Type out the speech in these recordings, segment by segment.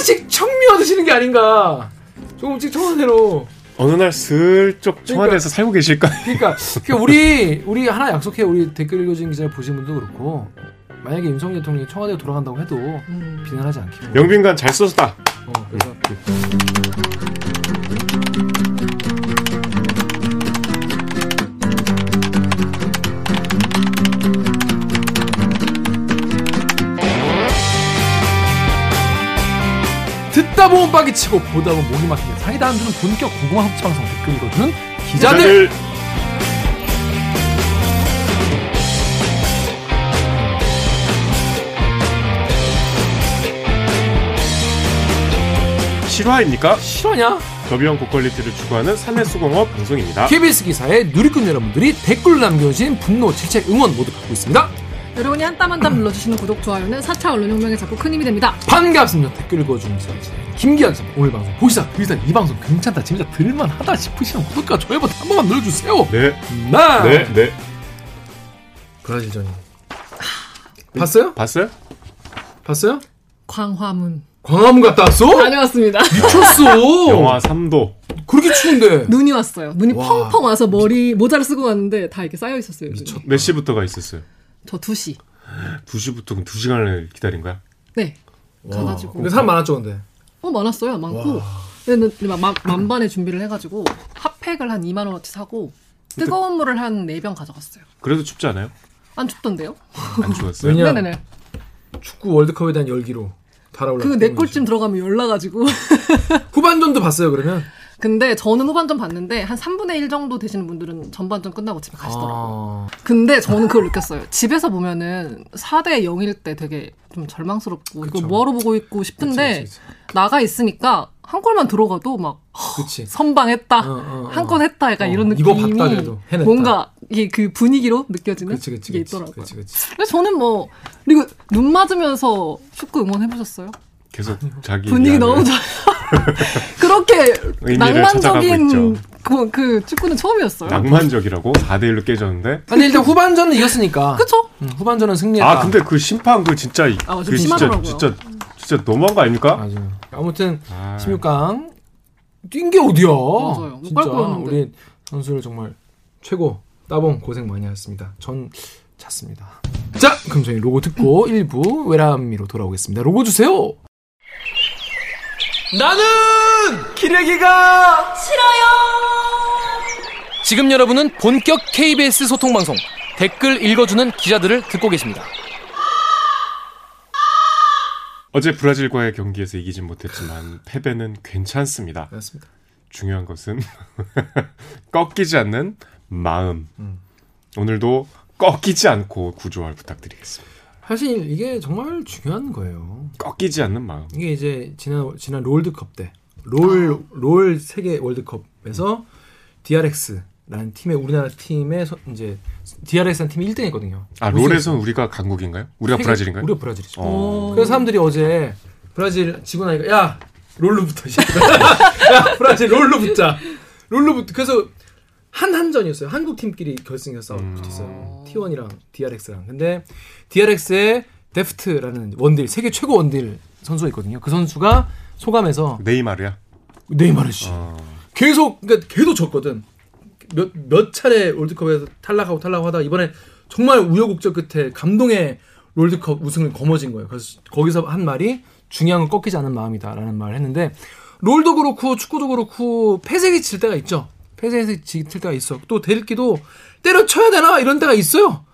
하나씩 청미화 드시는 게 아닌가. 조금씩 청와대로. 어느 날 슬쩍 청와대에서 살고 계실까? 그러니까, 그러니까 우리 우리 하나 약속해 우리 댓글 읽어주는 기자를 보시는 분도 그렇고 만약에 윤석열 대통령이 청와대로 돌아간다고 해도 음. 비난하지 않기로. 영빈관 잘 썼다. 어, 그래서 듣다 보면 빡이 치고 보다 보면 목이 막히게 사이다 안 주는 본격 고구마 합체 방송 댓글 읽어주는 기자들. 기자들 실화입니까? 실화냐? 더비형 고퀄리티를 추구하는 사내수공업 방송입니다. KBS 기사에 누리꾼 여러분들이 댓글 남겨주신 분노, 질책, 응원 모두 받고 있습니다. 여러분이 한 땀 한 땀 눌러주시는 구독, 좋아요는 4차 언론혁명에 자꾸 큰 힘이 됩니다. 반갑습니다. 댓글 읽어주는 기자 김기환 씨 오늘 방송 보시다 일단 이 방송 괜찮다 재밌다 들을만하다 싶으시면 구독과 좋아요 버튼 한 번만 눌러주세요. 네, 나 네, 네. 브라질전이 봤어요? 봤어요? 봤어요? 광화문. 광화문 갔다 왔어? 다녀왔습니다. 미쳤어. 영하 3도. 그렇게 추운데. 눈이 왔어요. 눈이 와. 펑펑 와서 머리 모자를 쓰고 왔는데 다 이렇게 쌓여 있었어요. 눈이. 몇 시부터가 있었어요? 저 2시. 2시부터 그럼 2시간을 기다린 거야? 네. 가가지고. 근데 사람 많았죠 근데. 어 많았어요. 많고. 근데 막 만- 만반의 준비를 해가지고 핫팩을 한 2만 원어치 사고 뜨거운 물을 한 4병 가져갔어요. 그래도 춥지 않아요? 안 춥던데요? 안 추웠어요? 왜냐? 네네네. 축구 월드컵에 대한 열기로 달아올라. 그내 꼴찜 들어가면 열나가지고. 후반전도 봤어요 그러면? 근데 저는 후반전 봤는데 한 3분의 1 정도 되시는 분들은 전반전 끝나고 집에 가시더라고요. 아. 근데 저는 그걸 느꼈어요. 집에서 보면은 4대 0일 때 되게 좀 절망스럽고 그쵸. 이거 뭐하러 보고 있고 싶은데 그치, 그치, 나가 있으니까 한 골만 들어가도 막 그치. 선방했다, 어, 어, 어. 한건 했다, 약간 어, 이런 이거 느낌이 봤다 그래도 해냈다. 뭔가 이게 그 분위기로 느껴지는 그치 그치 게 그치. 있더라고요. 그치 그치. 근데 저는 뭐 그리고 눈 맞으면서 축구 응원해 보셨어요? 계속 자기 분위기 이야기를. 너무 좋아요. 그렇게 의미를 찾아가고 낭만적인. 그, 그 축구는 처음이었어요. 낭만적이라고 4대 1로 깨졌는데. 아니 일단 후반전은 이겼으니까. 그쵸? 응, 후반전은 승리했다. 아 근데 그 심판 그 진짜 아. 그 진짜. 진짜 진짜 너무한 거 아닙니까? 맞아요. 아무튼 아. 16강 뛴 게 어디야? 맞아요. 못 진짜. 우리 선수를 정말 최고 따봉 고생 많이 하셨습니다. 전 잤습니다. 자, 그럼 저희 로고 듣고 1부 외람미로 돌아오겠습니다. 로고 주세요. 나는 기레기가 싫어요. 지금 여러분은 본격 KBS 소통 방송 댓글 읽어주는 기자들을 듣고 계십니다. 어제 브라질과의 경기에서 이기진 못했지만 패배는 괜찮습니다. 맞습니다. 중요한 것은 꺾이지 않는 마음. 음. 오늘도 꺾이지 않고 구조할 부탁드리겠습니다. 사실 이게 정말 중요한 거예요. 꺾이지 않는 마음. 이게 이제 지난 지난 롤드컵 때 롤 롤 세계 월드컵에서 DRX라는 팀의 우리나라 팀의 서- 이제 DRX라는 팀이 1등했거든요. 아 롤에선 우리가 강국인가요? 우리가 브라질인가요? 우리가 브라질이죠. 어. 그래서 사람들이 어제 브라질 지고 나니까 야 롤로 붙어. 야 브라질 롤로 붙자. 롤로 붙. 그래서 한 한전이었어요. 한국 팀끼리 결승에서 음. 붙었어요. T1이랑 DRX랑. 근데 DRX에 데프트라는 원딜 세계 최고 원딜 선수가 있거든요. 그 선수가 소감에서 네이마르야. 네이마르 씨 어. 계속 그러니까 계속 졌거든. 몇 몇 차례 월드컵에서 탈락하고 탈락하다 이번에 정말 우여곡절 끝에 감동의 롤드컵 우승을 거머쥔 거예요. 그래서 거기서 한 말이 중요한 건 꺾이지 않은 마음이다라는 말을 했는데 롤도 그렇고 축구도 그렇고 폐색이 칠 때가 있죠. 폐색이 칠 때가 있어. 또 대립기도 때려쳐야 되나 이런 때가 있어요.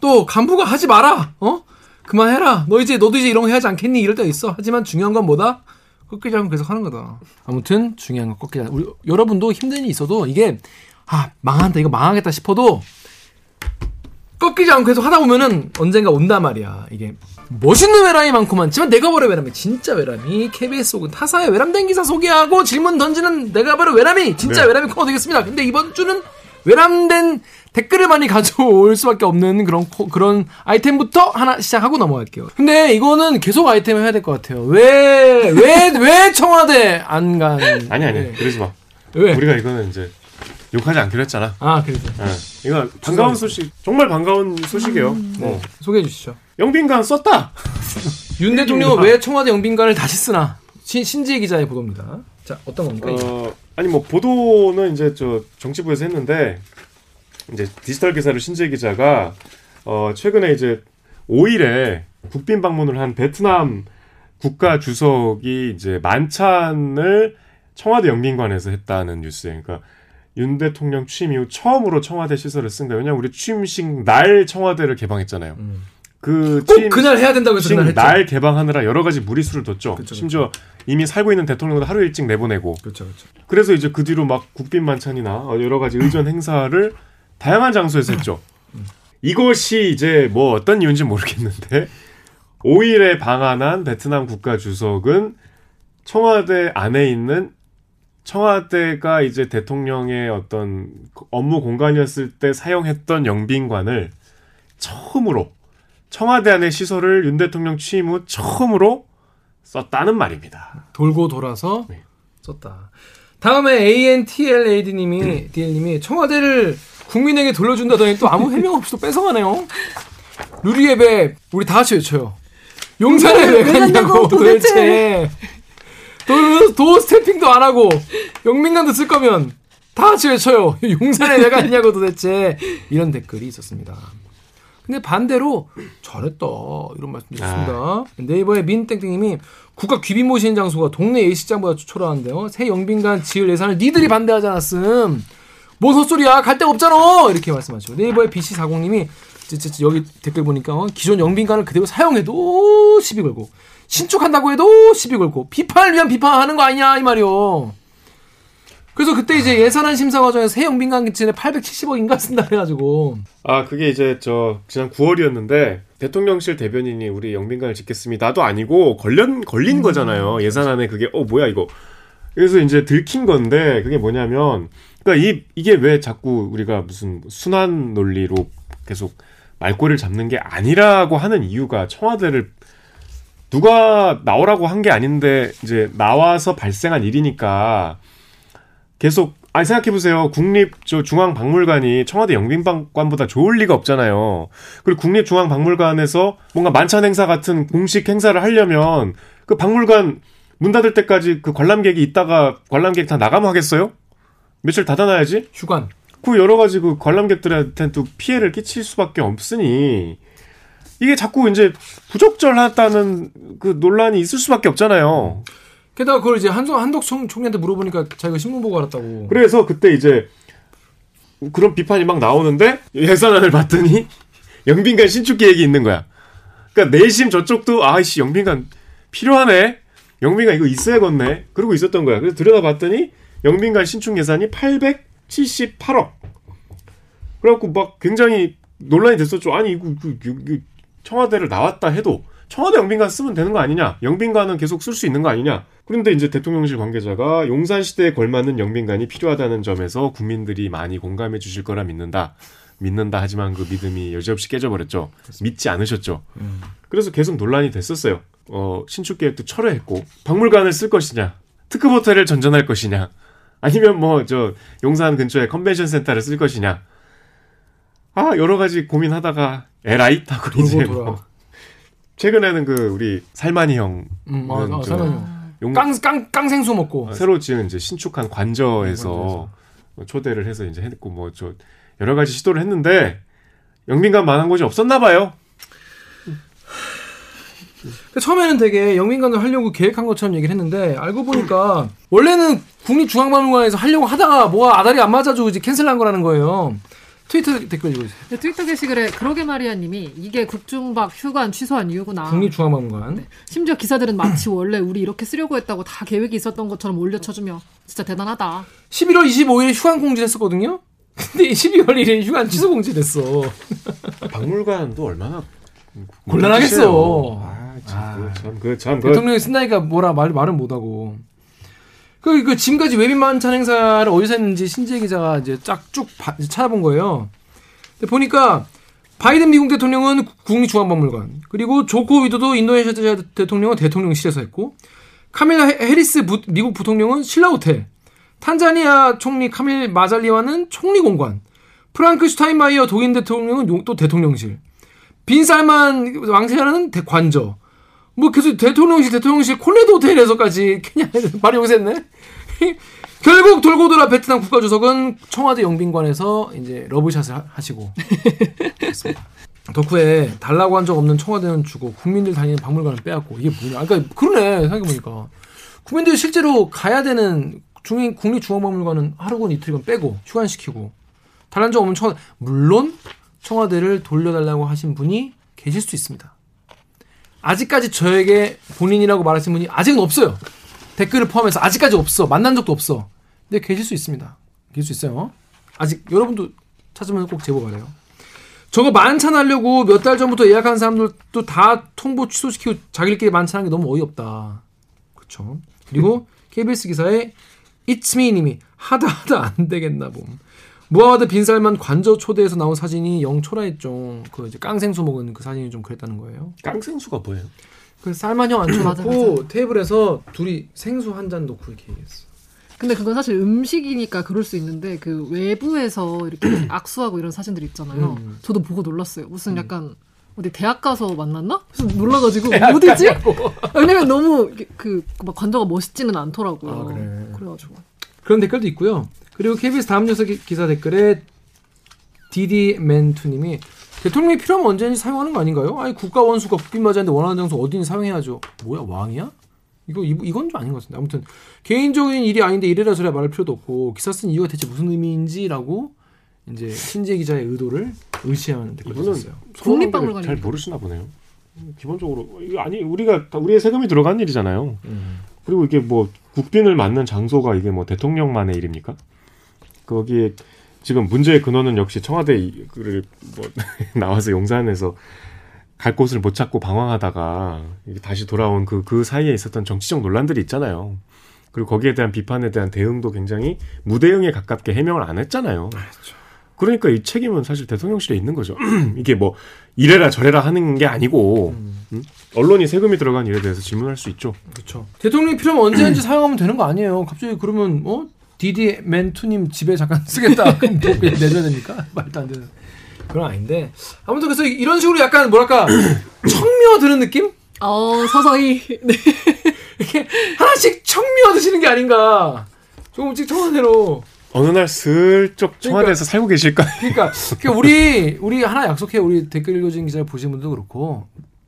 또 간부가 하지 마라. 어? 그만해라. 너 이제 너도 이제 이런 거 해야지 않겠니? 이럴 때가 있어. 하지만 중요한 건 뭐다? 꺾이지 않고 계속 하는 거다. 아무튼 중요한 건 꺾이지 않. 우리 여러분도 힘든 일이 있어도 이게 아 망한다 이거 망하겠다 싶어도 꺾이지 않고 계속 하다 보면은 언젠가 온단 말이야. 이게 멋있는 외람이 많고 많지만 내가 버려 외람이 진짜 외람이 KBS 혹은 타사의 외람된 기사 소개하고 질문 던지는 내가 버려 외람이 진짜 네. 외람이 코너 되겠습니다. 근데 이번 주는 외람된 댓글을 많이 가져올 수밖에 없는 그런 코- 그런 아이템부터 하나 시작하고 넘어갈게요. 근데 이거는 계속 아이템을 해야 될 것 같아요. 왜 왜 왜 청와대 안 간? 아니 아니 네. 그러지 마. 왜? 우리가 이거는 이제 욕하지 않기로 했잖아. 아 그래서 예. 이거 반가운 소식 정말 반가운 소식이에요. 음. 어. 소개해 주시죠. 영빈관 썼다. 윤 대통령은 왜 청와대 영빈관을 다시 쓰나? 신, 신지혜 기자의 보도입니다. 자, 어떤 겁니까? 어, 아니 뭐 보도는 이제 저 정치부에서 했는데 이제 디지털 기사를 신재 기자가 어 최근에 이제 5일에 국빈 방문을 한 베트남 국가 주석이 이제 만찬을 청와대 영빈관에서 했다는 뉴스예요. 그러니까 윤 대통령 취임 이후 처음으로 청와대 시설을 쓴 거예요. 왜냐면 우리 취임식 날 청와대를 개방했잖아요. 음. 그꼭 취임 그날 해야 된다고 해서 했죠. 날 개방하느라 여러 가지 무리수를 뒀죠. 그쵸, 그쵸. 심지어 이미 살고 있는 대통령도 하루 일찍 내보내고 그렇죠. 그래서 이제 그 뒤로 막 국빈 만찬이나 여러 가지 의전 행사를 다양한 장소에서 했죠. 이것이 이제 뭐 어떤 이유인지 모르겠는데 5일에 방한한 베트남 국가 주석은 청와대 안에 있는 청와대가 이제 대통령의 어떤 업무 공간이었을 때 사용했던 영빈관을 처음으로 청와대 안의 시설을 윤 대통령 취임 후 처음으로 썼다는 말입니다. 돌고 돌아서 네. 썼다. 다음에 ANTLAD님이 DL님이 청와대를 국민에게 돌려준다더니 또 아무 해명 없이 또 뺏어가네요. 루리앱에 우리 다 같이 외쳐요. 용산에 왜왜 갔냐고 갔냐고, 도대체. 도, 도 스탬핑도 안 하고 영민관도 쓸 거면 다 같이 외쳐요. 용산에 왜 갔냐고 도대체 이런 댓글이 있었습니다. 근데 반대로 잘했다 이런 말씀 드렸습니다. 네이버의 민땡땡님이 국가 귀빈 모시는 장소가 동네 예식장보다 초라한데요. 새 영빈관 지을 예산을 니들이 반대하지 않았음. 뭔 헛소리야 갈 데가 없잖아 이렇게 말씀하시고 네이버의 BC40님이 여기 댓글 보니까 어, 기존 영빈관을 그대로 사용해도 시비 걸고 신축한다고 해도 시비 걸고 비판을 위한 비판하는 거 아니냐 이 말이요. 그래서 그때 이제 예산안 심사 과정에서 새 영빈관 기준에 870억인가 쓴다 그래가지고 아, 그게 이제 저 지난 9월이었는데 대통령실 대변인이 우리 영빈관을 짓겠습니다도 아니고 걸린 걸린 거잖아요. 예산안에 그게 어 뭐야 이거. 그래서 이제 들킨 건데 그게 뭐냐면 그러니까 이 이게 왜 자꾸 우리가 무슨 순환 논리로 계속 말꼬리를 잡는 게 아니라고 하는 이유가 청와대를 누가 나오라고 한 게 아닌데 이제 나와서 발생한 일이니까 계속 아니 생각해 보세요. 국립 저 중앙박물관이 청와대 영빈관보다 좋을 리가 없잖아요. 그리고 국립 중앙박물관에서 뭔가 만찬 행사 같은 공식 행사를 하려면 그 박물관 문 닫을 때까지 그 관람객이 있다가 관람객 다 나가면 하겠어요? 며칠 닫아놔야지. 휴관 그 여러 가지 그 관람객들한테 또 피해를 끼칠 수밖에 없으니 이게 자꾸 이제 부적절하다는 그 논란이 있을 수밖에 없잖아요. 게다가 그걸 이제 한석 한덕 총, 총리한테 물어보니까 자기가 신문 보고 알았다고. 그래서 그때 이제 그런 비판이 막 나오는데 예산안을 봤더니 영빈관 신축 계획이 있는 거야. 그러니까 내심 저쪽도 아이씨 영빈관 필요하네. 영빈관 이거 있어야겠네. 그러고 있었던 거야. 그래서 들여다봤더니 영빈관 신축 예산이 878억. 그래갖고 막 굉장히 논란이 됐었죠. 아니 이거, 이거, 이거 청와대를 나왔다 해도 청와대 영빈관 쓰면 되는 거 아니냐? 영빈관은 계속 쓸 수 있는 거 아니냐? 그런데 이제 대통령실 관계자가 용산 시대에 걸맞는 영빈관이 필요하다는 점에서 국민들이 많이 공감해 주실 거라 믿는다. 믿는다 하지만 그 믿음이 여지없이 깨져버렸죠. 믿지 않으셨죠. 그래서 계속 논란이 됐었어요. 어, 신축 계획도 철회했고 박물관을 쓸 것이냐, 특급 호텔을 전전할 것이냐, 아니면 뭐 저 용산 근처에 컨벤션 센터를 쓸 것이냐. 아 여러 가지 고민하다가 에라이 돌고 이제. 뭐 최근에는 그 우리 살만이 형 음, 아, 아, 저- 사만요. 용, 깡, 깡, 깡생수 먹고. 새로 지은 이제 신축한 관저에서 초대를 해서 이제 했고 뭐 저 여러 가지 시도를 했는데 영빈관 만한 곳이 없었나 봐요. 근데 처음에는 되게 영민관을 하려고 계획한 것처럼 얘기를 했는데 알고 보니까 원래는 국립중앙박물관에서 하려고 하다가 뭐가 아다리 안 맞아주고 이제 캔슬한 거라는 거예요. 트위터 댓글 읽어주세요. 근데 트위터 게시글에 그러게 말이야 님이 이게 국중박 휴관 취소한 이유구나. 국립중앙박물관. 심지어 기사들은 마치 원래 우리 이렇게 쓰려고 했다고 다 계획이 있었던 것처럼 올려쳐주며 진짜 대단하다. 11월 25일에 휴관 공지를 했었거든요. 근데 12월 1일에 휴관 취소 공지를 했어. 박물관도 얼마나 곤란하겠어. 아, 참, 그, 참, 그, 참, 그, 대통령이 쓴다니까 뭐라 말, 말은 못하고. 그, 그, 지금까지 웨빈 만찬 행사를 어디서 했는지 신지혜 기자가 이제 쫙쭉 찾아본 거예요. 근데 보니까 바이든 미국 대통령은 국립중앙박물관, 그리고 조코 위도도 인도네시아 대통령은 대통령실에서 했고, 카밀라 해- 해리스 부- 미국 부통령은 신라호텔, 탄자니아 총리 카밀 마잘리와는 총리공관, 프랑크 슈타인마이어 독일 대통령은 용- 또 대통령실, 빈 살만 왕세자는 대- 관저, 뭐 계속 대통령실 대통령실 콜레도 호텔에서까지 그냥 말이 여기서 했네. 결국 돌고 돌아 베트남 국가주석은 청와대 영빈관에서 이제 러브샷을 하- 하시고. 덕후에 달라고 한 적 없는 청와대는 주고 국민들 다니는 박물관은 빼앗고 이게 뭐냐? 그러니까 그러네 생각해 보니까 국민들이 실제로 가야 되는 중인 국립중앙박물관은 하루건 이틀건 빼고 휴관시키고 달란 적 없는 청와대 물론 청와대를 돌려달라고 하신 분이 계실 수 있습니다. 아직까지 저에게 본인이라고 말하신 분이 아직은 없어요. 댓글을 포함해서 아직까지 없어. 만난 적도 없어. 근데 계실 수 있습니다. 계실 수 있어요. 아직 여러분도 찾으면 꼭 제보 바래요. 저거 만찬 하려고 몇 달 전부터 예약한 사람들도 다 통보 취소시키고 자기들끼리 만찬하는 게 너무 어이없다. 그렇죠. 그리고 KBS 기사에 It's me 님이 하다 하다 안 되겠나 봄. 무하와드 빈살만 관저 초대에서 나온 사진이 영 초라했죠. 그 이제 깡생수 먹은 그 사진이 좀 그랬다는 거예요. 깡생수가 뭐예요? 그 쌀만 형 앉혀놓고 테이블에서 둘이 생수 한잔 놓고 이렇게 얘기했어. 근데 그건 사실 음식이니까 그럴 수 있는데 그 외부에서 이렇게 악수하고 이런 사진들 있잖아요. 음. 저도 보고 놀랐어요. 무슨 약간 어디 대학 가서 만났나? 그래서 놀라가지고 어디지? 왜냐면 너무 그막 관저가 멋있지는 않더라고요. 아, 그래. 그래가지고 그런 댓글도 있고요. 그리고 KBS 다음 뉴스 기- 기사 댓글에 디디맨투님이 대통령이 필요하면 언제든지 사용하는 거 아닌가요? 아니 국가 원수가 국빈 맞았는데 원하는 장소 어디든 사용해야죠. 뭐야 왕이야? 이거 이- 이건 좀 아닌 것 같은데 아무튼 개인적인 일이 아닌데 이래라 저래라 말할 필요도 없고 기사 쓴 이유가 대체 무슨 의미인지라고 이제 신재 기자의 의도를 이분은 썼어요. 국립박물관이니까. 잘 모르시나 보네요. 기본적으로 이거 아니 우리가 다 우리의 세금이 들어간 일이잖아요. 음. 그리고 이게 뭐 국빈을 맞는 장소가 이게 뭐 대통령만의 일입니까? 거기에 지금 문제의 근원은 역시 청와대를 뭐 나와서 용산에서 갈 곳을 못 찾고 방황하다가 다시 돌아온 그 그 사이에 있었던 정치적 논란들이 있잖아요. 그리고 거기에 대한 비판에 대한 대응도 굉장히 무대응에 가깝게 해명을 안 했잖아요. 그러니까 이 책임은 사실 대통령실에 있는 거죠. 이게 뭐 이래라 저래라 하는 게 아니고 음? 언론이 세금이 들어간 일에 대해서 질문할 수 있죠. 그렇죠. 대통령이 필요하면 언제든지 사용하면 되는 거 아니에요. 갑자기 그러면 어 디디 맨투님 집에 잠깐 쓰겠다 그럼 뭐 그냥 내줘야 됩니까? 말도 안 되는 그건 아닌데 아무튼 그래서 이런 식으로 약간 뭐랄까 청미어 드는 느낌? 어 서서히 네. 이렇게 하나씩 청미어 드시는 게 아닌가 조금씩 청와대로 어느 날 슬쩍 청와대에서 살고 계실까? 그러니까, 그러니까 우리 우리 하나 약속해 우리 댓글 읽어주는 기자를 보시는 분도 그렇고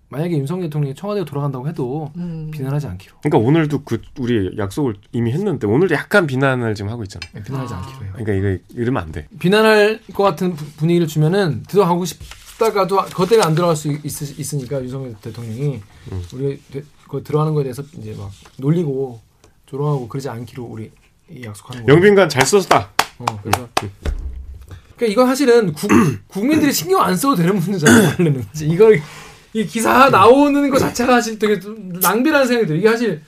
만약에 윤석열 대통령이 청와대에 돌아간다고 해도 음. 비난하지 않기로 그러니까 오늘도 그 우리 약속을 이미 했는데 오늘도 약간 비난을 지금 하고 있잖아. 네, 비난하지 아. 않기로 해요. 그러니까 이거 이러면 안 돼. 비난할 것 같은 부- 분위기를 주면은 들어가고 싶다가도 그것 때문에 안 들어갈 수 있, 있으니까 윤석열 대통령이 음. 우리 그 들어가는 거에 대해서 이제 막 놀리고 조롱하고 그러지 않기로 우리 이 약속하는 거예요. 영빈관 잘 썼다. 어, 그래서 그러니까 이건 사실은 국, 국민들이 신경 안 써도 되는 문제잖아요. 이걸 이 기사 나오는 것 자체가 사실 되게 좀 낭비라는 생각이 들어요. 이게 사실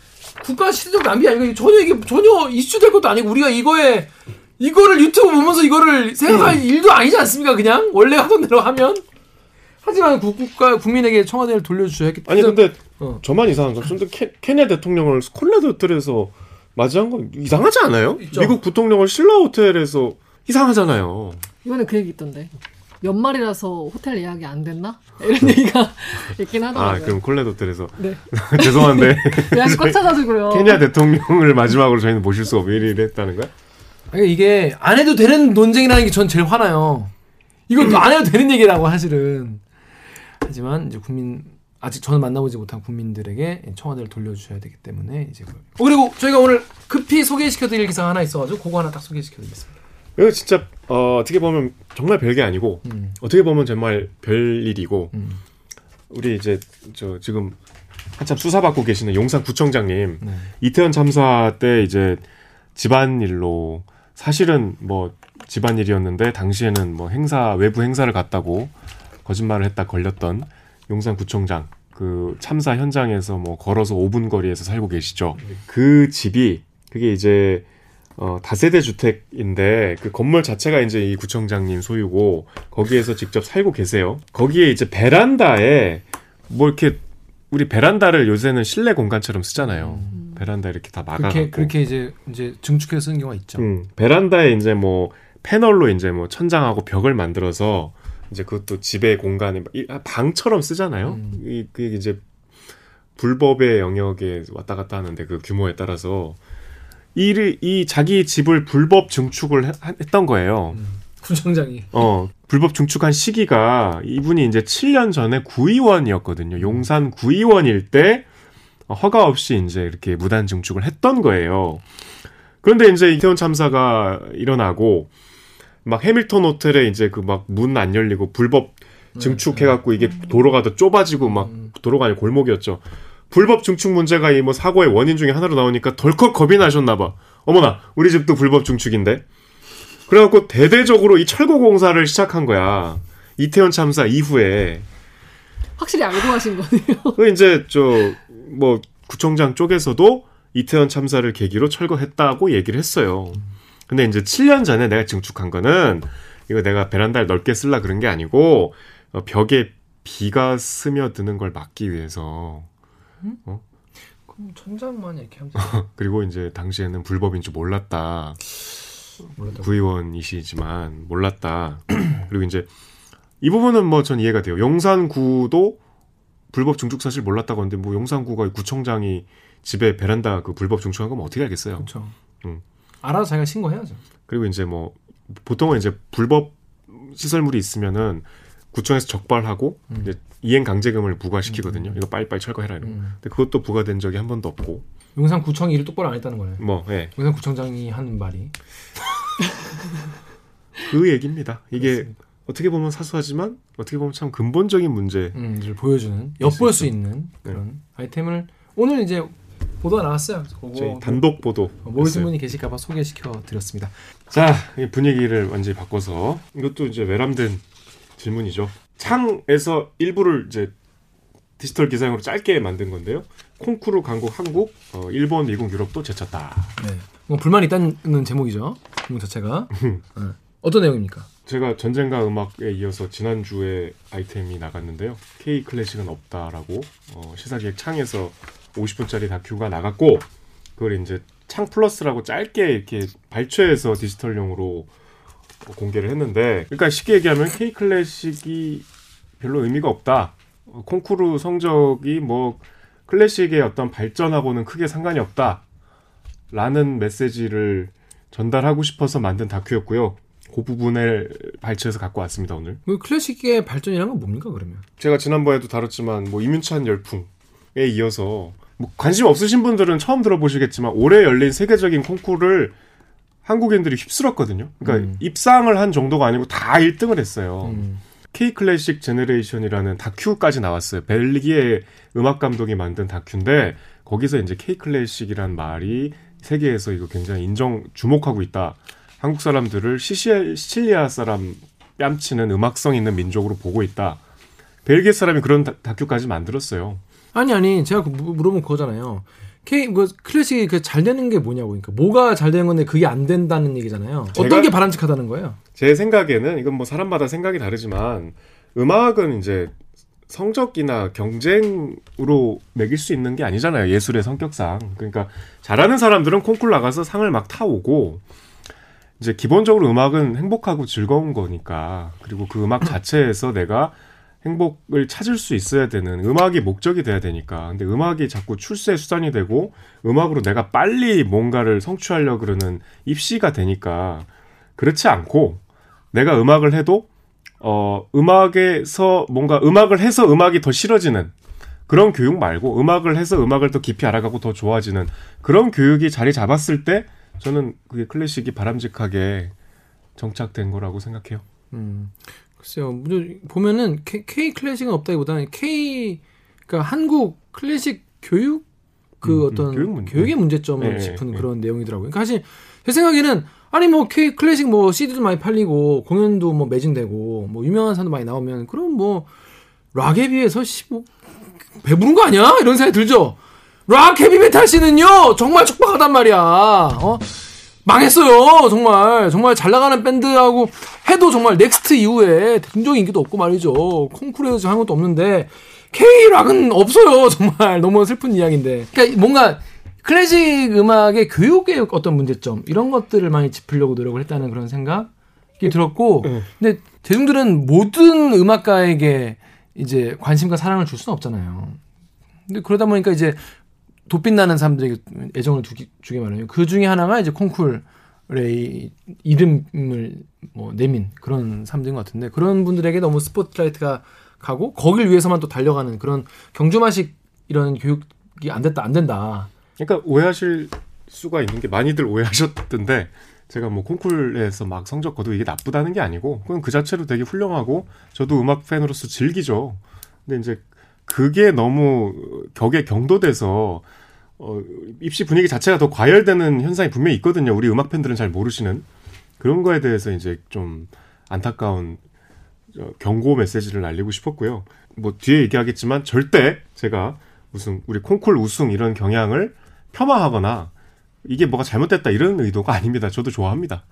국가 시대적 낭비 아니고 전혀 이게 전혀 이슈될 것도 아니고 우리가 이거에 이거를 유튜브 보면서 이거를 생각할 일도 아니지 않습니까? 그냥 원래 하던 대로 하면 하지만 국- 국가 국민에게 청와대를 돌려주셔야 했기 아니 근데 어. 저만 이상한가? 근데 케, 케냐 대통령을 콜레드 호텔에서 맞이한 건 이상하지 않아요? 있죠. 미국 부통령을 신라 호텔에서 이상하잖아요. 이번에 그 얘기 있던데 연말이라서 호텔 예약이 안 됐나 이런 얘기가 있긴 하더라고요. 아 그럼 콜레드 호텔에서 네 죄송한데 예약이 꽉 차가지고요. 케냐 대통령을 마지막으로 저희는 모실 수없 이래 했다는 거야? 이게 안 해도 되는 논쟁이라는 게 전 제일 화나요. 이건 안 해도 되는 얘기라고 사실은. 하지만 이제 국민 아직 저는 만나보지 못한 국민들에게 청와대를 돌려주셔야 되기 때문에 이제 그- 어, 그리고 저희가 오늘 급히 소개시켜드릴 기사가 하나 있어가지고 그거 하나 딱 소개시켜드리겠습니다. 이거 진짜 어, 어떻게 보면 정말 별게 아니고 음, 어떻게 보면 정말 별 일이고 음, 우리 이제 저 지금 한참 수사받고 계시는 용산구청장님 네. 이태원 참사 때 이제 집안일로 사실은 뭐 집안일이었는데 당시에는 뭐 행사 외부 행사를 갔다고 거짓말을 했다 걸렸던 용산구청장 그 참사 현장에서 뭐 걸어서 5분 거리에서 살고 계시죠. 그 집이 그게 이제 어, 다세대 주택인데 그 건물 자체가 이제 이 구청장님 소유고 거기에서 직접 살고 계세요. 거기에 이제 베란다에 뭐 이렇게 우리 베란다를 요새는 실내 공간처럼 쓰잖아요. 베란다 이렇게 다 막아갖고. 그렇게 그렇게 이제 이제 증축해서 쓰는 경우가 있죠. 음, 베란다에 이제 뭐 패널로 이제 뭐 천장하고 벽을 만들어서 이제 그것도 집의 공간에 아, 방처럼 쓰잖아요. 음. 이, 그게 이제 불법의 영역에 왔다 갔다 하는데 그 규모에 따라서 이를 이 자기 집을 불법 증축을 해- 했던 거예요. 구청장이 어, 불법 증축한 시기가 이분이 이제 7년 전에 구의원이었거든요. 용산 구의원일 때 허가 없이 이제 이렇게 무단 증축을 했던 거예요. 그런데 이제 이태원 참사가 일어나고 막 해밀턴 호텔에 이제 그 막 문 안 열리고 불법 증축해갖고 이게 도로가 더 좁아지고 막 도로가 아니고 골목이었죠. 불법 증축 문제가 이 뭐 사고의 원인 중에 하나로 나오니까 덜컥 겁이 나셨나 봐. 어머나, 우리 집도 불법 증축인데? 그래갖고 대대적으로 이 철거 공사를 시작한 거야. 이태원 참사 이후에. 확실히 알고 하신 거네요. 그 이제 저 뭐 구청장 쪽에서도 이태원 참사를 계기로 철거했다고 얘기를 했어요. 근데 이제 7년 전에 내가 증축한 거는 이거 내가 베란다를 넓게 쓸라 그런 게 아니고 어, 벽에 비가 스며드는 걸 막기 위해서 그럼 천장만 이렇게 하면 그리고 이제 당시에는 불법인 줄 몰랐다. 몰랐다고. 구의원이시지만 몰랐다. 그리고 이제 이 부분은 뭐 전 이해가 돼요. 용산구도 불법 증축 사실 몰랐다고 하는데 뭐 용산구가 구청장이 집에 베란다 그 불법 증축한 거면 어떻게 알겠어요. 그렇죠. 음. 알아서 자기가 신고해야죠. 그리고 이제 뭐 보통은 이제 불법 시설물이 있으면은 구청에서 적발하고 음. 이제 이행 강제금을 부과시키거든요. 이거 빨리빨리 철거해라 이런. 거. 음. 근데 그것도 부과된 적이 한 번도 없고. 용산 구청이 일을 똑바로 안 했다는 거네. 뭐 예. 용산 구청장이 하는 말이 그 얘기입니다. 이게 그렇습니다. 어떻게 보면 사소하지만 어떻게 보면 참 근본적인 문제. 음, 를 보여주는 엿볼 수. 있는 그런 아이템을 오늘 이제 보도가 나왔어요. 그거 저희 단독 보도. 어, 했어요. 분이 계실까봐 소개시켜 드렸습니다. 자, 이 분위기를 완전히 바꿔서 이것도 이제 외람된 질문이죠. 창에서 일부를 이제 디지털 기사용으로 짧게 만든 건데요. 콩쿠르 강국 한국, 어, 일본, 미국, 유럽도 제쳤다. 네. 뭐 불만이 있다는 제목이죠. 제목 자체가 네. 어떤 내용입니까? 제가 전쟁과 음악에 이어서 지난주에 아이템이 나갔는데요. K 클래식은 없다라고 어, 시사기획 창에서 50분짜리 다큐가 나갔고 그걸 이제 창 플러스라고 짧게 이렇게 발췌해서 디지털용으로 공개를 했는데 그러니까 쉽게 얘기하면 K 클래식이 별로 의미가 없다. 어, 콩쿠르 성적이 뭐 클래식의 어떤 발전하고는 크게 상관이 없다. 라는 메시지를 전달하고 싶어서 만든 다큐였고요. 그 부분을 발췌해서 갖고 왔습니다, 오늘. 그 클래식의 발전이란 건 뭡니까 그러면? 제가 지난번에도 다뤘지만 뭐 이윤찬 열풍에 이어서 뭐 관심 없으신 분들은 처음 들어보시겠지만 올해 열린 세계적인 콩쿠르를 한국인들이 휩쓸었거든요. 그러니까 음. 입상을 한 정도가 아니고 다 1등을 했어요. 음. K 클래식 제네레이션이라는 다큐까지 나왔어요. 벨기에 음악 감독이 만든 다큐인데 거기서 이제 K 클래식이란 말이 세계에서 이거 굉장히 인정 주목하고 있다. 한국 사람들을 시시, 시칠리아 사람 뺨치는 음악성 있는 민족으로 보고 있다. 벨기에 사람이 그런 다, 다큐까지 만들었어요. 아니 아니 제가 그 무- 물어본 그거잖아요. K 그 클래식이 그 잘 되는 게 뭐냐고 그러니까 뭐가 잘 되는 건데 그게 안 된다는 얘기잖아요. 어떤 게 바람직하다는 거예요? 제 생각에는 이건 뭐 사람마다 생각이 다르지만 음악은 이제 성적이나 경쟁으로 매길 수 있는 게 아니잖아요. 예술의 성격상. 그러니까 잘하는 사람들은 콩쿨 나가서 상을 막 타오고 이제 기본적으로 음악은 행복하고 즐거운 거니까 그리고 그 음악 자체에서 내가 행복을 찾을 수 있어야 되는 음악이 목적이 돼야 되니까 근데 음악이 자꾸 출세 수단이 되고 음악으로 내가 빨리 뭔가를 성취하려 그러는 입시가 되니까 그렇지 않고 내가 음악을 해도 어 음악에서 뭔가 음악을 해서 음악이 더 싫어지는 그런 교육 말고 음악을 해서 음악을 더 깊이 알아가고 더 좋아지는 그런 교육이 자리 잡았을 때 저는 그게 클래식이 바람직하게 정착된 거라고 생각해요. 음. 글쎄요. 뭐, 보면은 K, K 클래식은 없다기보다는 K 그러니까 한국 클래식 교육 그 음, 어떤 음, 교육. 교육 의 문제점을 네, 짚은 네. 그런 내용이더라고요. 그러니까 사실 제 생각에는 아니 뭐 K 클래식 뭐 CD도 많이 팔리고 공연도 뭐 매진되고 뭐 유명한 사람도 많이 나오면 그럼 뭐 락에 비해서 씨뭐 배부른 거 아니야? 이런 생각이 들죠. 락 헤비메탈 scene은요 정말 척박하단 말이야. 어? 망했어요. 정말. 정말 잘 나가는 밴드하고 해도 정말 넥스트 이후에 굉장히 인기도 없고 말이죠. 콩쿠르에서 한 것도 없는데 K 락은 없어요. 정말 너무 슬픈 이야기인데. 그러니까 뭔가 클래식 음악의 교육의 어떤 문제점 이런 것들을 많이 짚으려고 노력을 했다는 그런 생각이 들었고 네. 근데 대중들은 모든 음악가에게 이제 관심과 사랑을 줄 수는 없잖아요. 근데 그러다 보니까 이제 돋빛 나는 사람들에게 애정을 두기, 주게 마련이에요. 그 중에 하나가 이제 콩쿨의 이 이름을 뭐 내민 그런 사람들인 것 같은데 그런 분들에게 너무 스포트라이트가 가고 거길 위해서만 또 달려가는 그런 경주마식 이런 교육이 안 됐다 안 된다. 그러니까 오해하실 수가 있는 게 많이들 오해하셨던데 제가 뭐 콩쿨에서 막 성적 거두 이게 나쁘다는 게 아니고 그건 그 자체로 되게 훌륭하고 저도 음악 팬으로서 즐기죠. 근데 이제 그게 너무 격에 경도돼서 어, 입시 분위기 자체가 더 과열되는 현상이 분명히 있거든요. 우리 음악 팬들은 잘 모르시는 그런 거에 대해서 이제 좀 안타까운 저, 경고 메시지를 날리고 싶었고요. 뭐 뒤에 얘기하겠지만 절대 제가 무슨 우리 콩쿨 우승 이런 경향을 폄하하거나 이게 뭐가 잘못됐다 이런 의도가 아닙니다. 저도 좋아합니다.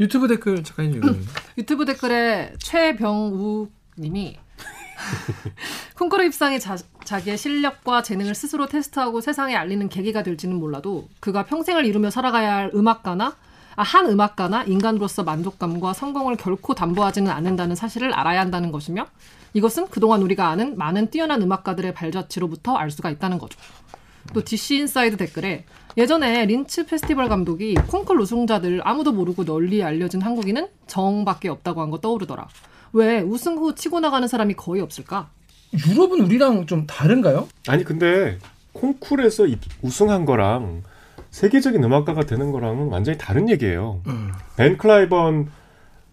유튜브 댓글 잠깐 읽어요. 유튜브 댓글에 최병우 님이 콩쿠르 입상이 자, 자기의 실력과 재능을 스스로 테스트하고 세상에 알리는 계기가 될지는 몰라도 그가 평생을 이루며 살아가야 할 음악가나 아, 한 음악가나 인간으로서 만족감과 성공을 결코 담보하지는 않는다는 사실을 알아야 한다는 것이며 이것은 그동안 우리가 아는 많은 뛰어난 음악가들의 발자취로부터 알 수가 있다는 거죠. 또 DC 인사이드 댓글에 예전에 린츠 페스티벌 감독이 콩쿨 우승자들 아무도 모르고 널리 알려진 한국인은 정밖에 없다고 한 거 떠오르더라. 왜 우승 후 치고 나가는 사람이 거의 없을까? 유럽은 우리랑 좀 다른가요? 아니 근데 콩쿨에서 입- 우승한 거랑 세계적인 음악가가 되는 거랑은 완전히 다른 얘기예요. 음. 벤 클라이번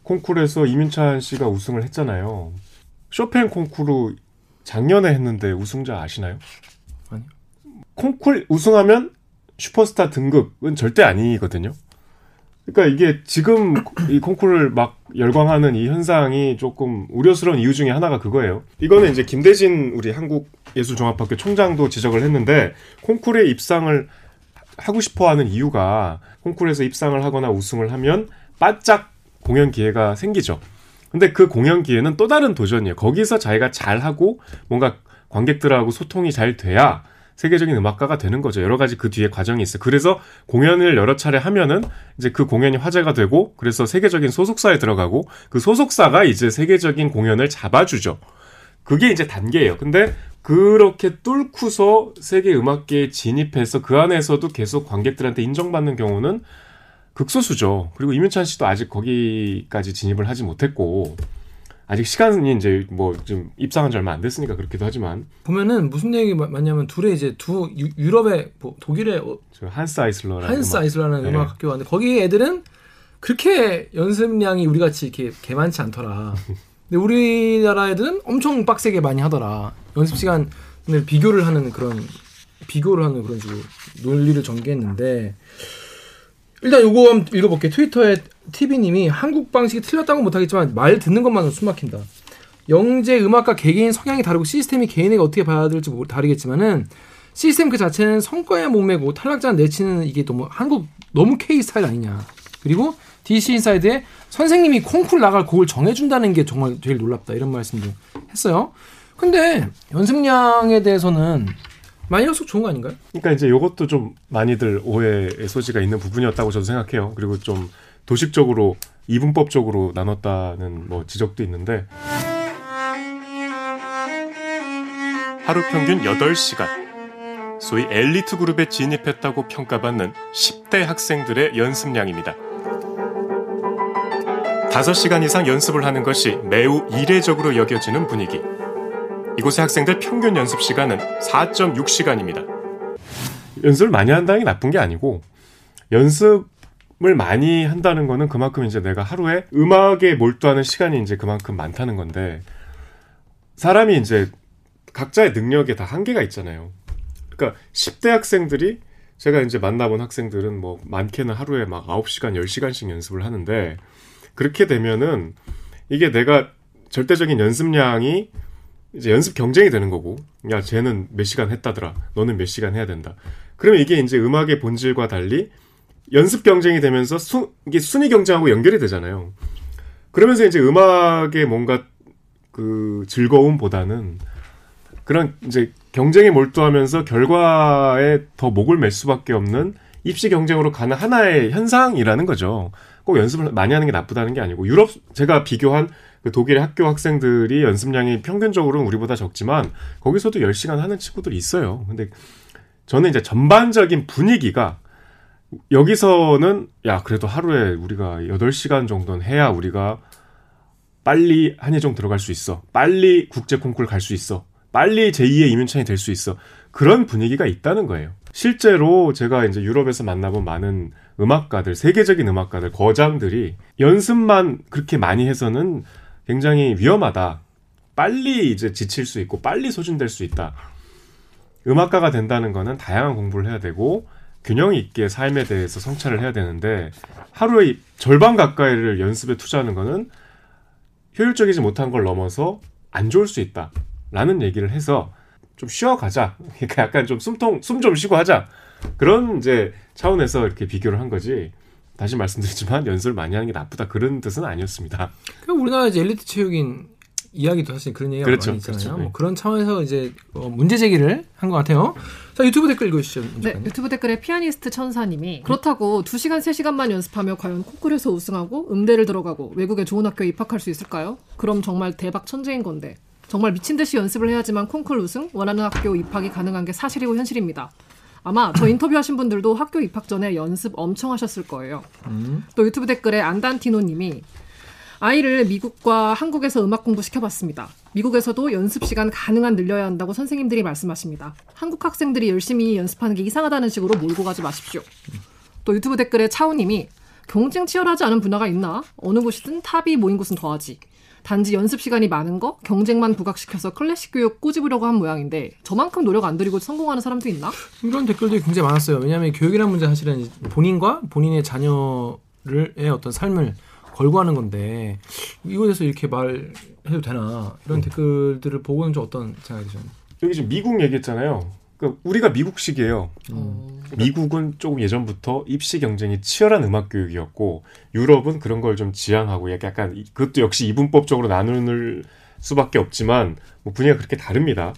콩쿨에서 이민찬 씨가 우승을 했잖아요. 쇼팽 콩쿠르 작년에 했는데 우승자 아시나요? 아니요. 콩쿨 우승하면 슈퍼스타 등급은 절대 아니거든요. 그러니까 이게 지금 이 콩쿠르를 막 열광하는 이 현상이 조금 우려스러운 이유 중에 하나가 그거예요. 이거는 이제 김대진 우리 한국예술종합학교 총장도 지적을 했는데 콩쿠르에 입상을 하고 싶어 하는 이유가 콩쿠르에서 입상을 하거나 우승을 하면 바짝 공연 기회가 생기죠. 근데 그 공연 기회는 또 다른 도전이에요. 거기서 자기가 잘하고 뭔가 관객들하고 소통이 잘 돼야 세계적인 음악가가 되는 거죠. 여러 가지 그 뒤에 과정이 있어요. 그래서 공연을 여러 차례 하면은 이제 그 공연이 화제가 되고 그래서 세계적인 소속사에 들어가고 그 소속사가 이제 세계적인 공연을 잡아주죠. 그게 이제 단계예요. 근데 그렇게 뚫고서 세계 음악계에 진입해서 그 안에서도 계속 관객들한테 인정받는 경우는 극소수죠. 그리고 이민찬 씨도 아직 거기까지 진입을 하지 못했고 아직 시간이 이제 뭐 좀 입상한 지 얼마 안 됐으니까 그렇기도 하지만 보면은 무슨 얘기 마- 맞냐면 둘의 이제 두 유, 유럽의 뭐 독일의 어, 저 한스 아이슬러라는 한스 음악- 아이슬라는 네. 음악 학교가 있는데 거기 애들은 그렇게 연습량이 우리 같이 이렇게 개 많지 않더라. 근데 우리나라 애들은 엄청 빡세게 많이 하더라. 연습 시간을 비교를 하는 그런 비교를 하는 그런 식으로 논리를 전개했는데 일단 요거 한번 읽어볼게요. 트위터에 TV님이 한국 방식이 틀렸다고 못하겠지만 말 듣는 것만으로 숨막힌다. 영재 음악가 개개인 성향이 다르고 시스템이 개인에게 어떻게 받아들일지 다르겠지만은 시스템 그 자체는 성과에 목매고 탈락자 내치는 이게 너무 한국 너무 K 스타일 아니냐. 그리고 DC 인사이드에 선생님이 콩쿨 나갈 곡을 정해준다는 게 정말 제일 놀랍다 이런 말씀도 했어요. 근데 연습량에 대해서는 할수록 좋은 거 아닌가요? 그러니까 이제 요것도 좀 많이들 오해의 소지가 있는 부분이었다고 저도 생각해요. 그리고 좀 도식적으로 이분법적으로 나눴다는 뭐 지적도 있는데 하루 평균 8시간 소위 엘리트 그룹에 진입했다고 평가받는 10대 학생들의 연습량입니다. 5시간 이상 연습을 하는 것이 매우 이례적으로 여겨지는 분위기. 이곳의 학생들 평균 연습 시간은 4.6시간입니다. 연습을 많이 한다는 게 나쁜 게 아니고 연습 을 많이 한다는 거는 그만큼 이제 내가 하루에 음악에 몰두하는 시간이 이제 그만큼 많다는 건데 사람이 이제 각자의 능력에 다 한계가 있잖아요. 그러니까 10대 학생들이 제가 이제 만나본 학생들은 뭐 많게는 하루에 막 9시간, 10시간씩 연습을 하는데 그렇게 되면은 이게 내가 절대적인 연습량이 이제 연습 경쟁이 되는 거고, 야, 쟤는 몇 시간 했다더라. 너는 몇 시간 해야 된다. 그러면 이게 이제 음악의 본질과 달리 연습 경쟁이 되면서 수, 이게 순위 경쟁하고 연결이 되잖아요. 그러면서 이제 음악의 뭔가 그 즐거움보다는 그런 이제 경쟁에 몰두하면서 결과에 더 목을 맬 수밖에 없는 입시 경쟁으로 가는 하나의 현상이라는 거죠. 꼭 연습을 많이 하는 게 나쁘다는 게 아니고 유럽 제가 비교한 그 독일의 학교 학생들이 연습량이 평균적으로는 우리보다 적지만 거기서도 10시간 하는 친구들이 있어요. 근데 저는 이제 전반적인 분위기가 여기서는 야 그래도 하루에 우리가 8시간 정도는 해야 우리가 빨리 한예종 들어갈 수 있어. 빨리 국제 콩쿠르 갈수 있어. 빨리 제2의 이민찬이 될 수 있어. 그런 분위기가 있다는 거예요. 실제로 제가 이제 유럽에서 만나본 많은 음악가들, 세계적인 음악가들, 거장들이 연습만 그렇게 많이 해서는 굉장히 위험하다. 빨리 이제 지칠 수 있고 빨리 소진될 수 있다. 음악가가 된다는 거는 다양한 공부를 해야 되고 균형 있게 삶에 대해서 성찰을 해야 되는데 하루에 절반 가까이를 연습에 투자하는 거는 효율적이지 못한 걸 넘어서 안 좋을 수 있다. 라는 얘기를 해서 좀 쉬어가자. 그러니까 약간 좀 숨통, 숨 좀 쉬고 하자. 그런 이제 차원에서 이렇게 비교를 한 거지. 다시 말씀드리지만 연습을 많이 하는 게 나쁘다. 그런 뜻은 아니었습니다. 그 우리나라 이제 엘리트 체육인 이야기도 사실 그런 얘기가 그렇죠, 많이 있잖아요. 그렇죠. 뭐 그런 차원에서 이제 어, 문제 제기를 한 것 같아요. 자 유튜브 댓글 읽어주시죠. 네. 유튜브 댓글에 피아니스트 천사님이 그렇다고 2시간, 3시간만 연습하며 과연 콩쿠르에서 우승하고 음대를 들어가고 외국의 좋은 학교에 입학할 수 있을까요? 그럼 정말 대박 천재인 건데 정말 미친 듯이 연습을 해야지만 콩쿠르 우승, 원하는 학교 입학이 가능한 게 사실이고 현실입니다. 아마 저 인터뷰하신 분들도 학교 입학 전에 연습 엄청 하셨을 거예요. 또 유튜브 댓글에 안단티노님이 아이를 미국과 한국에서 음악 공부 시켜봤습니다. 미국에서도 연습 시간 가능한 늘려야 한다고 선생님들이 말씀하십니다. 한국 학생들이 열심히 연습하는 게 이상하다는 식으로 몰고 가지 마십시오. 또 유튜브 댓글에 차우님이 경쟁 치열하지 않은 분야가 있나? 어느 곳이든 탑이 모인 곳은 더하지. 단지 연습 시간이 많은 거, 경쟁만 부각시켜서 클래식 교육 꼬집으려고 한 모양인데 저만큼 노력 안 들이고 성공하는 사람도 있나? 이런 댓글들이 굉장히 많았어요. 왜냐하면 교육이라는 문제 사실은 본인과 본인의 자녀의 어떤 삶을 걸고 하는 건데 이곳에서 이렇게 말해도 되나 이런 댓글들을 보고는 좀 어떤 생각이 드셨나요? 여기 지금 미국 얘기했잖아요. 그러니까 우리가 미국식이에요. 어, 미국은 조금 예전부터 입시 경쟁이 치열한 음악 교육이었고 유럽은 그런 걸 좀 지향하고 약간 이- 그것도 역시 이분법적으로 나눌 수밖에 없지만 뭐 분야가 그렇게 다릅니다.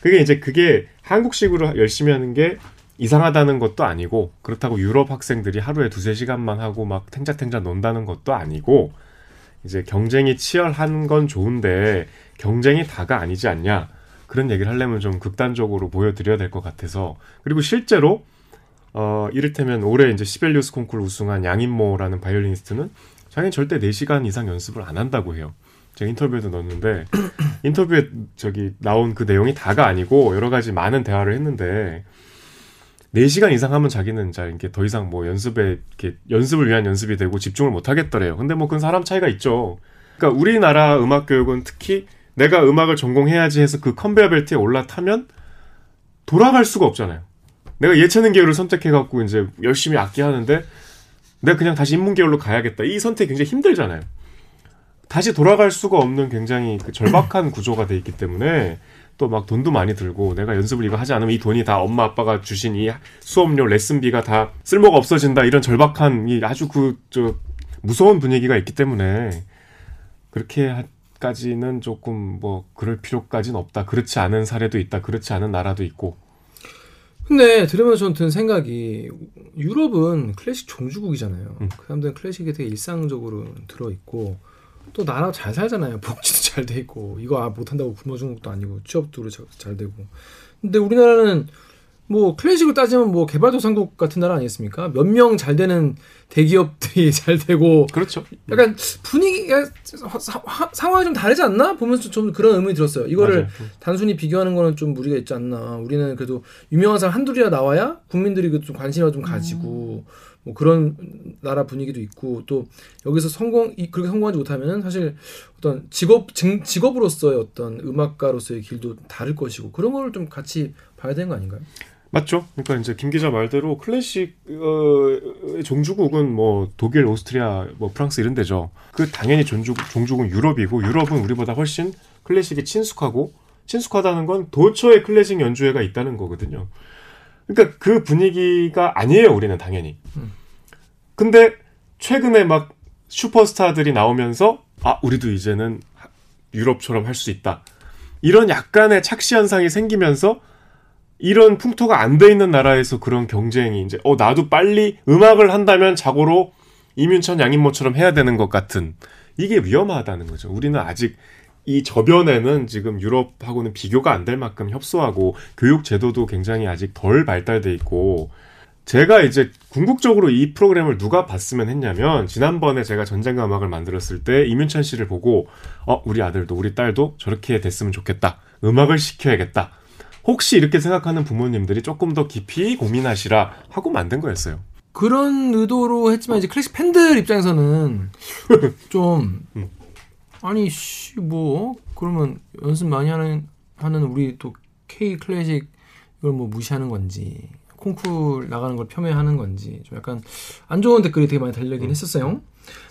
그게 이제 그게 한국식으로 열심히 하는 게 이상하다는 것도 아니고 그렇다고 유럽 학생들이 하루에 두세 시간만 하고 막 탱자탱자 논다는 것도 아니고 이제 경쟁이 치열한 건 좋은데 경쟁이 다가 아니지 않냐 그런 얘기를 하려면 좀 극단적으로 보여드려야 될 것 같아서 그리고 실제로 어 이를테면 올해 이제 시벨리우스 콩쿠르 우승한 양인모라는 바이올리니스트는 자기는 절대 4시간 이상 연습을 안 한다고 해요. 제가 인터뷰에도 넣었는데 인터뷰에 저기 나온 그 내용이 다가 아니고 여러 가지 많은 대화를 했는데 4시간 이상 하면 자기는 자 이게 더 이상 뭐 연습에 이렇게 연습을 위한 연습이 되고 집중을 못 하겠더래요. 근데 뭐 그건 사람 차이가 있죠. 그러니까 우리나라 음악 교육은 특히 내가 음악을 전공해야지 해서 그 컨베어 벨트에 올라타면 돌아갈 수가 없잖아요. 내가 예체능 계열을 선택해 갖고 이제 열심히 악기 하는데 내가 그냥 다시 인문 계열로 가야겠다. 이 선택이 굉장히 힘들잖아요. 다시 돌아갈 수가 없는 굉장히 그 절박한 구조가 돼 있기 때문에 또 막 돈도 많이 들고 내가 연습을 이거 하지 않으면 이 돈이 다 엄마 아빠가 주신 이 수업료 레슨비가 다 쓸모가 없어진다 이런 절박한 이 아주 그 저 무서운 분위기가 있기 때문에 그렇게까지는 조금 뭐 그럴 필요까지는 없다. 그렇지 않은 사례도 있다. 그렇지 않은 나라도 있고. 근데 들으면서 저는 든 생각이 유럽은 클래식 종주국이잖아요. 음. 그 사람들은 클래식이 되게 일상적으로 들어 있고 또 나라 잘 살잖아요. 복지도 잘 돼 있고 이거 아, 못한다고 굶어 죽는 것도 아니고 취업도 잘 되고. 근데 우리나라는 뭐 클래식을 따지면 뭐 개발도상국 같은 나라 아니겠습니까? 몇 명 잘 되는 대기업들이 잘 되고 그렇죠. 약간 분위기가 사- 상황이 좀 다르지 않나 보면서 좀 그런 의문이 들었어요. 이거를 맞아요. 단순히 비교하는 거는 좀 무리가 있지 않나. 우리는 그래도 유명한 사람 한둘이라 나와야 국민들이 그좀 관심을 좀 가지고 뭐 그런 나라 분위기도 있고 또 여기서 성공 이- 그렇게 성공하지 못하면은 사실 어떤 직업 직- 직업으로서의 어떤 음악가로서의 길도 다를 것이고 그런 걸 좀 같이 봐야 되는 거 아닌가요? 맞죠. 그러니까 이제 김 기자 말대로 클래식 어, 종주국은 뭐 독일, 오스트리아, 뭐 프랑스 이런 데죠. 그 당연히 종주국, 종주국은 유럽이고 유럽은 우리보다 훨씬 클래식이 친숙하고 친숙하다는 건 도처에 클래식 연주회가 있다는 거거든요. 그러니까 그 분위기가 아니에요. 우리는 당연히. 근데 최근에 막 슈퍼스타들이 나오면서 아 우리도 이제는 유럽처럼 할 수 있다. 이런 약간의 착시 현상이 생기면서 이런 풍토가 안 돼 있는 나라에서 그런 경쟁이 이제 어 나도 빨리 음악을 한다면 자고로 이윤천 양인모처럼 해야 되는 것 같은 이게 위험하다는 거죠. 우리는 아직 이 저변에는 지금 유럽하고는 비교가 안 될 만큼 협소하고 교육 제도도 굉장히 아직 덜 발달돼 있고 제가 이제 궁극적으로 이 프로그램을 누가 봤으면 했냐면 지난번에 제가 전쟁과 음악을 만들었을 때 이윤천 씨를 보고 어 우리 아들도 우리 딸도 저렇게 됐으면 좋겠다 음악을 시켜야겠다 혹시 이렇게 생각하는 부모님들이 조금 더 깊이 고민하시라 하고 만든 거였어요. 그런 의도로 했지만 이제 클래식 팬들 입장에서는 좀 음. 아니 씨뭐 그러면 연습 많이 하는 하는 우리 또 K 클래식 이걸 뭐 무시하는 건지 콩쿨 나가는 걸 폄훼하는 건지 좀 약간 안 좋은 댓글이 되게 많이 달리긴 했었어요.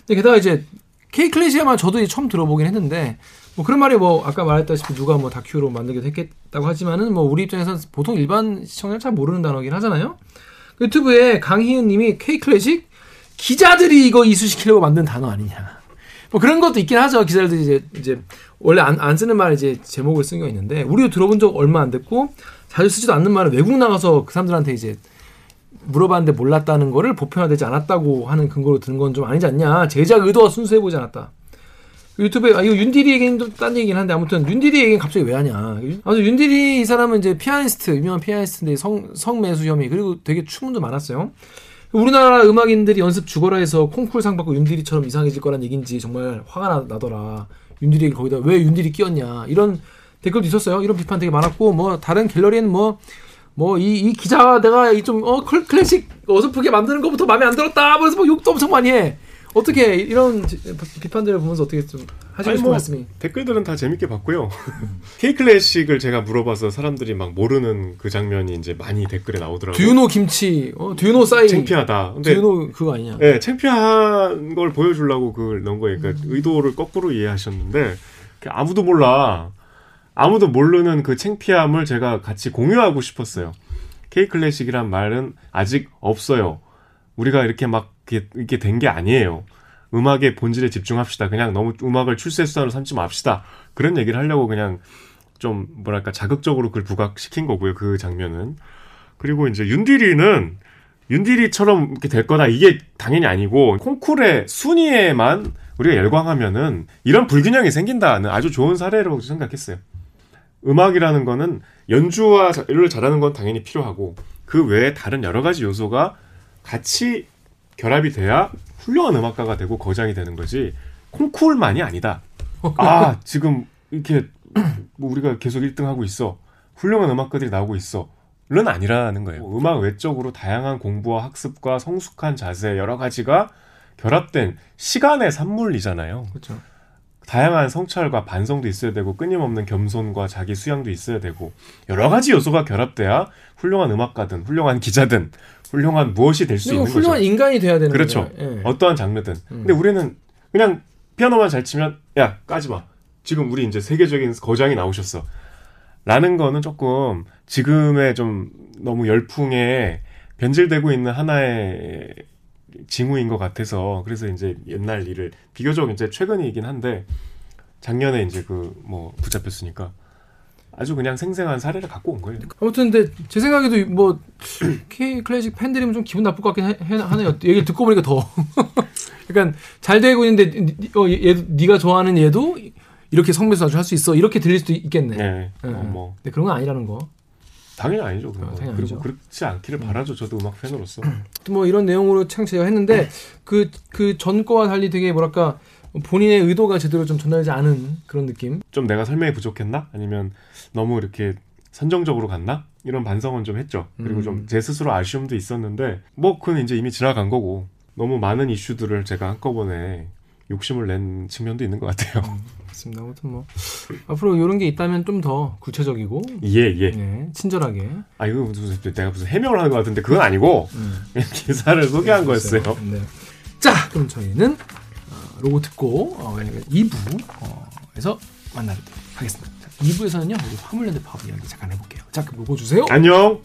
근데 게다가 이제 K 클래식만 저도 처음 들어보긴 했는데 뭐 그런 말이 뭐 아까 말했다시피 누가 뭐 다큐로 만들기도 했겠다고 하지만은 뭐 우리 입장에서 보통 일반 시청자 잘 모르는 단어긴 하잖아요. 유튜브에 강희은 님이 K 클래식 기자들이 이거 이수시키려고 만든 단어 아니냐. 뭐 그런 것도 있긴 하죠. 기자들이 이제 이제 원래 안, 안 쓰는 말 이제 제목을 쓴게 있는데 우리도 들어본 적 얼마 안 됐고 자주 쓰지도 않는 말을 외국 나가서 그 사람들한테 이제 물어봤는데 몰랐다는 거를 보편화되지 않았다고 하는 근거로 드는 건 좀 아니지 않냐. 제작 의도가 순수해 보지 않았다. 유튜브에 아 이거 윤디리 얘기는 딴 얘기긴 한데 아무튼 윤디리 얘기는 갑자기 왜 하냐. 아무튼 윤디리 이 사람은 이제 피아니스트 유명한 피아니스트인데 성 성매수 혐의 그리고 되게 추문도 많았어요. 우리나라 음악인들이 연습 죽어라 해서 콩쿨 상 받고 윤디리처럼 이상해질 거란 얘긴지 정말 화가 나, 나더라. 윤디리 거기다 왜 윤디리 끼었냐 이런 댓글도 있었어요. 이런 비판 되게 많았고 뭐 다른 갤러리에는 뭐 뭐이 이 기자가 내가 이좀어 클래식 어설프게 만드는 것부터 마음에 안 들었다. 그래서 뭐 욕도 엄청 많이 해. 어떻게 이런 지- 비판들을 보면서 어떻게 좀 하시고 싶은 뭐, 말씀이 댓글들은 다 재밌게 봤고요. K 클래식을 제가 물어봐서 사람들이 막 모르는 그 장면이 이제 많이 댓글에 나오더라고요. 듀노 김치, 어, 듀노 싸이, 창피하다. 근데 듀노 그거 아니냐? 예, 창피한 걸 보여주려고 그걸 넣은 거예요. 그러니까 음. 의도를 거꾸로 이해하셨는데 그 아무도 몰라. 아무도 모르는 그 창피함을 제가 같이 공유하고 싶었어요. K 클래식이란 말은 아직 없어요. 우리가 이렇게 막 이렇게, 된 게 아니에요. 음악의 본질에 집중합시다. 그냥 너무 음악을 출세 수단으로 삼지 맙시다. 그런 얘기를 하려고 그냥 좀 뭐랄까 자극적으로 그걸 부각시킨 거고요. 그 장면은. 그리고 이제 윤디리는 윤디리처럼 이렇게 될 거다 이게 당연히 아니고 콩쿨의 순위에만 우리가 열광하면은 이런 불균형이 생긴다는 아주 좋은 사례라고 생각했어요. 음악이라는 거는 연주와를 잘하는 건 당연히 필요하고 그 외에 다른 여러 가지 요소가 같이 결합이 돼야 훌륭한 음악가가 되고 거장이 되는 거지 콩쿨만이 아니다. 아 지금 이렇게 뭐 우리가 계속 1등 하고 있어 훌륭한 음악가들이 나오고 있어. 는 아니라는 거예요. 음악 외적으로 다양한 공부와 학습과 성숙한 자세 여러 가지가 결합된 시간의 산물이잖아요. 그렇죠. 다양한 성찰과 반성도 있어야 되고 끊임없는 겸손과 자기 수양도 있어야 되고 여러 가지 요소가 결합돼야 훌륭한 음악가든 훌륭한 기자든 훌륭한 무엇이 될 수 있는 훌륭한 거죠. 인간이 돼야 되는 그렇죠. 예. 어떠한 장르든. 근데 우리는 그냥 피아노만 잘 치면 야 까지 마. 지금 우리 이제 세계적인 거장이 나오셨어. 라는 거는 조금 지금의 좀 너무 열풍에 변질되고 있는 하나의 징후인 것 같아서 그래서 이제 옛날 일을 비교적 이제 최근이긴 한데 작년에 이제 그 뭐 붙잡혔으니까 아주 그냥 생생한 사례를 갖고 온 거예요. 아무튼 근데 제 생각에도 뭐 K 클래식 팬들이면 좀 기분 나쁠 것 같긴 해- 해- 하네요. 얘기를 듣고 보니까 더 약간 잘 되고 있는데 어, 얘, 네가 좋아하는 얘도 이렇게 성매수 아주 할 수 있어 이렇게 들릴 수도 있겠네. 네. 예, 어, 예. 뭐 근데 그런 건 아니라는 거. 당연히 아니죠. 어, 거. 당연히 그리고 아니죠. 그렇지 않기를 바라죠. 저도 음악 팬으로서. 뭐 이런 내용으로 참 제가 했는데 그 그 전 거와 달리 되게 뭐랄까 본인의 의도가 제대로 좀 전달되지 않은 그런 느낌. 좀 내가 설명이 부족했나? 아니면 너무 이렇게 선정적으로 갔나? 이런 반성은 좀 했죠. 그리고 음. 좀제 스스로 아쉬움도 있었는데 뭐 그건 이제 이미 지나간 거고 너무 많은 이슈들을 제가 한꺼번에 욕심을 낸 측면도 있는 것 같아요. 맞습니다. 아무튼 뭐 앞으로 이런 게 있다면 좀 더 구체적이고 예, 예. 네, 친절하게 아, 이거 무슨, 내가 무슨 해명을 하는 것 같은데 그건 아니고 그냥 기사를 소개한 거였어요. 네. 자, 그럼 저희는 어, 로고 듣고 어, 2부에서 만나도록 하겠습니다. 2부에서는요, 우리 화물연대 팝 이야기 잠깐 해볼게요. 자, 그럼 로고 주세요. 안녕!